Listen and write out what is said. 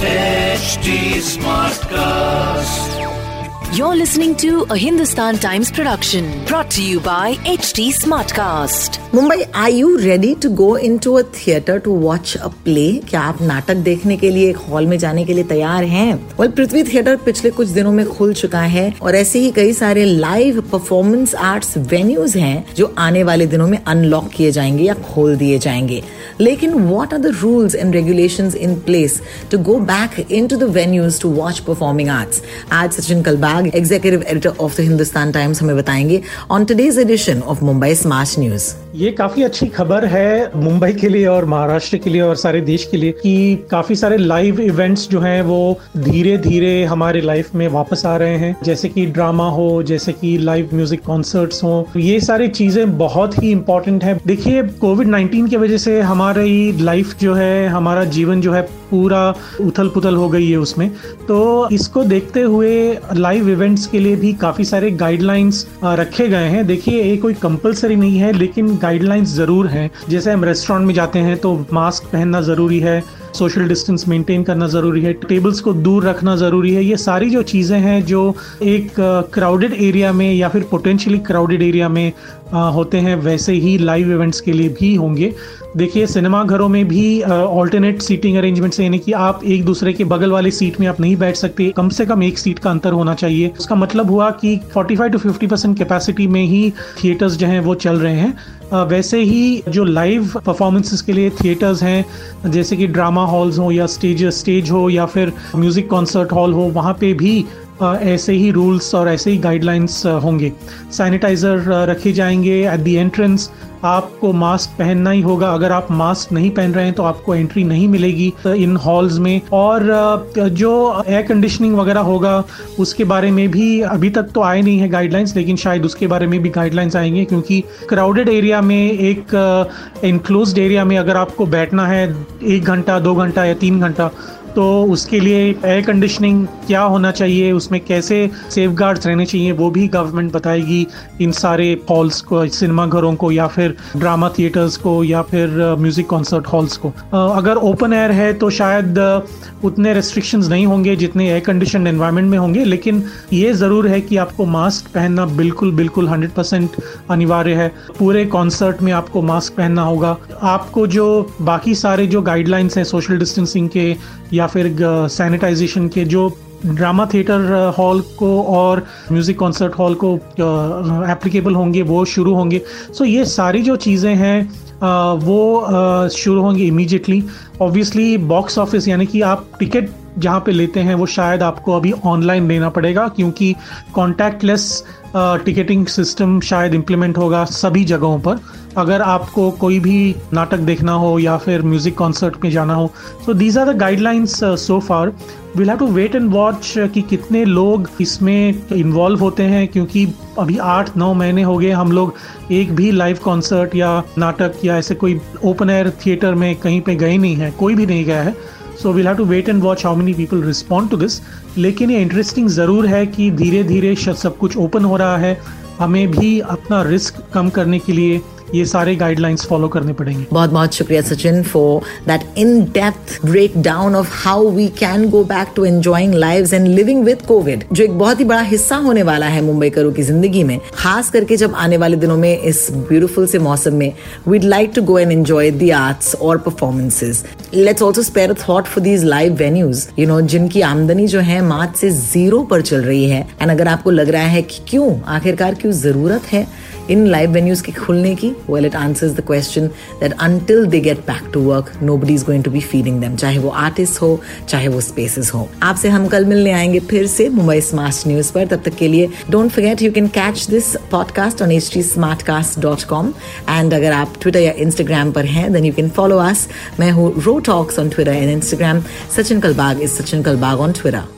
HD Smartcast. You're listening to a Hindustan Times production brought to you by HT Smartcast. Mumbai are you ready to go into a theater to watch a play? क्या आप नाटक देखने के लिए एक hall में जाने के लिए तैयार हैं? well, पृथ्वी थिएटर पिछले कुछ दिनों में खुल चुका है और ऐसे ही कई सारे लाइव परफॉर्मेंस आर्ट्स वेन्यूज हैं जो आने वाले दिनों में अनलॉक किए जाएँगे या खोल दिए जाएँगे लेकिन what are the rules and regulation in place to go back into the venues to watch performing arts आज Sachin Kalbag executive editor of the Hindustan Times हमें बताएँगे on today's edition of Mumbai smart news ये काफ़ी अच्छी खबर है मुंबई के लिए और महाराष्ट्र के लिए और सारे देश के लिए कि काफ़ी सारे लाइव इवेंट्स जो हैं वो धीरे धीरे हमारे लाइफ में वापस आ रहे हैं। जैसे कि ड्रामा हो, जैसे कि लाइव म्यूज़िक कॉन्सर्ट्स हो, ये सारी चीज़ें बहुत ही इंपॉर्टेंट है। देखिए कोविड नाइन्टीन की वजह से हमारी लाइफ जो है, हमारा जीवन जो है पूरा उथल पुथल हो गई है उसमें। तो इसको देखते हुए लाइव इवेंट्स के लिए भी काफ़ी सारे गाइडलाइंस रखे गए हैं। देखिए, ये कोई कंपलसरी नहीं है, लेकिन गाइडलाइंस ज़रूर हैं। जैसे हम रेस्टोरेंट में जाते हैं तो मास्क पहनना ज़रूरी है। सोशल डिस्टेंस मेंटेन करना ज़रूरी है, टेबल्स को दूर रखना ज़रूरी है। ये सारी जो चीज़ें हैं जो एक क्राउडेड एरिया में या फिर पोटेंशियली क्राउडेड एरिया में होते हैं, वैसे ही लाइव इवेंट्स के लिए भी होंगे। देखिए सिनेमा घरों में भी ऑल्टरनेट सीटिंग अरेंजमेंट यानी कि आप एक दूसरे के बगल वाली सीट में आप नहीं बैठ सकते। कम से कम एक सीट का अंतर होना चाहिए। उसका मतलब हुआ कि 45 टू 50 परसेंट कैपेसिटी में ही थिएटर्स जो हैं वो चल रहे हैं। वैसे ही जो लाइव परफॉर्मेंसेस के लिए थिएटर्स हैं, जैसे कि ड्रामा हॉल्स हो या स्टेज स्टेज हो या फिर म्यूज़िक कॉन्सर्ट हॉल हो, वहाँ पे भी ऐसे ही रूल्स और ऐसे ही गाइडलाइंस होंगे। सैनिटाइज़र रखे जाएँगे एट दी एंट्रेंस आपको मास्क पहनना ही होगा। अगर आप मास्क नहीं पहन रहे हैं तो आपको एंट्री नहीं मिलेगी इन हॉल्स में। और जो एयर कंडीशनिंग वगैरह होगा, उसके बारे में भी अभी तक तो आए नहीं है गाइडलाइंस लेकिन शायद उसके बारे में भी गाइडलाइंस आएँगे, क्योंकि क्राउडेड एरिया में एक इनक्लोज एरिया में अगर आपको बैठना है, एक घंटा, दो घंटा या तीन घंटा तो उसके लिए एयर कंडीशनिंग क्या होना चाहिए, उसमें कैसे सेफ़ रहने चाहिए, वो भी गवर्नमेंट बताएगी इन सारे हॉल्स को सिनेमा घरों को, या फिर ड्रामा थिएटर्स को, या फिर म्यूज़िक कॉन्सर्ट हॉल्स को। अगर ओपन एयर है तो शायद उतने रेस्ट्रिक्शंस नहीं होंगे जितने एयर कंडीशन एनवायरनमेंट में होंगे, लेकिन ये ज़रूर है कि आपको मास्क पहनना बिल्कुल बिल्कुल हंड्रेड परसेंट अनिवार्य है। पूरे कॉन्सर्ट में आपको मास्क पहनना होगा। आपको जो बाकी सारे जो गाइडलाइंस हैं सोशल डिस्टेंसिंग के या फिर सैनिटाइजेशन के जो ड्रामा थिएटर हॉल को और म्यूज़िक कॉन्सर्ट हॉल को एप्लीकेबल होंगे, वो शुरू होंगे। सो so, ये सारी जो चीज़ें हैं वो शुरू होंगी इमीजिएटली ऑब्वियसली बॉक्स ऑफ़िस यानी कि आप टिकट जहाँ पे लेते हैं, वो शायद आपको अभी ऑनलाइन लेना पड़ेगा क्योंकि कॉन्टैक्टलेस टिकटिंग सिस्टम शायद इम्प्लीमेंट होगा सभी जगहों पर। अगर आपको कोई भी नाटक देखना हो या फिर म्यूज़िक कॉन्सर्ट में जाना हो so these are the guidelines so far will have to wait and watch कि कितने लोग इसमें इन्वॉल्व होते हैं क्योंकि अभी आठ नौ महीने हो गए हम लोग एक भी लाइव कॉन्सर्ट या नाटक या ऐसे कोई ओपन एयर थिएटर में कहीं पे गए नहीं है, कोई भी नहीं गया है। So we'll have to wait and watch how many people respond to this लेकिन ये इंटरेस्टिंग ज़रूर है कि धीरे धीरे सब कुछ ओपन हो रहा है। हमें भी अपना रिस्क कम करने के लिए ये सारे गाइडलाइंस फॉलो करने पड़ेंगे। बहुत बहुत शुक्रिया Sachin for that in depth breakdown of how we can go back to enjoying lives and living with Covid जो एक बहुत ही बड़ा हिस्सा होने वाला है मुंबई करो की ज़िंदगी में। खास करके जब आने वाले दिनों में इस ब्यूटीफुल से मौसम में we'd like to go and enjoy the arts और performances let's also spare thought for these live venues you know जिनकी आमदनी जो है मार्च से ज़ीरो पर चल रही है। एंड अगर आपको लग रहा है कि क्यों, आखिरकार क्यों ज़रूरत है इन लाइव वेन्यूज के खुलने की well it answers the question that until they get back to work nobody is going to be feeding them चाहे वो आर्टिस्ट हो चाहे वो स्पेसेस हो आपसे हम कल मिलने आएँगे फिर से मुंबई स्मार्ट न्यूज़ पर तब तक के लिए don't forget you can catch this podcast on H T smart cast dot com and अगर आप ट्विटर या इंस्टाग्राम पर हैं then you can follow us मैं हूँ Ro talks on Twitter and Instagram Sachin Kalbag is Sachin Kalbag on Twitter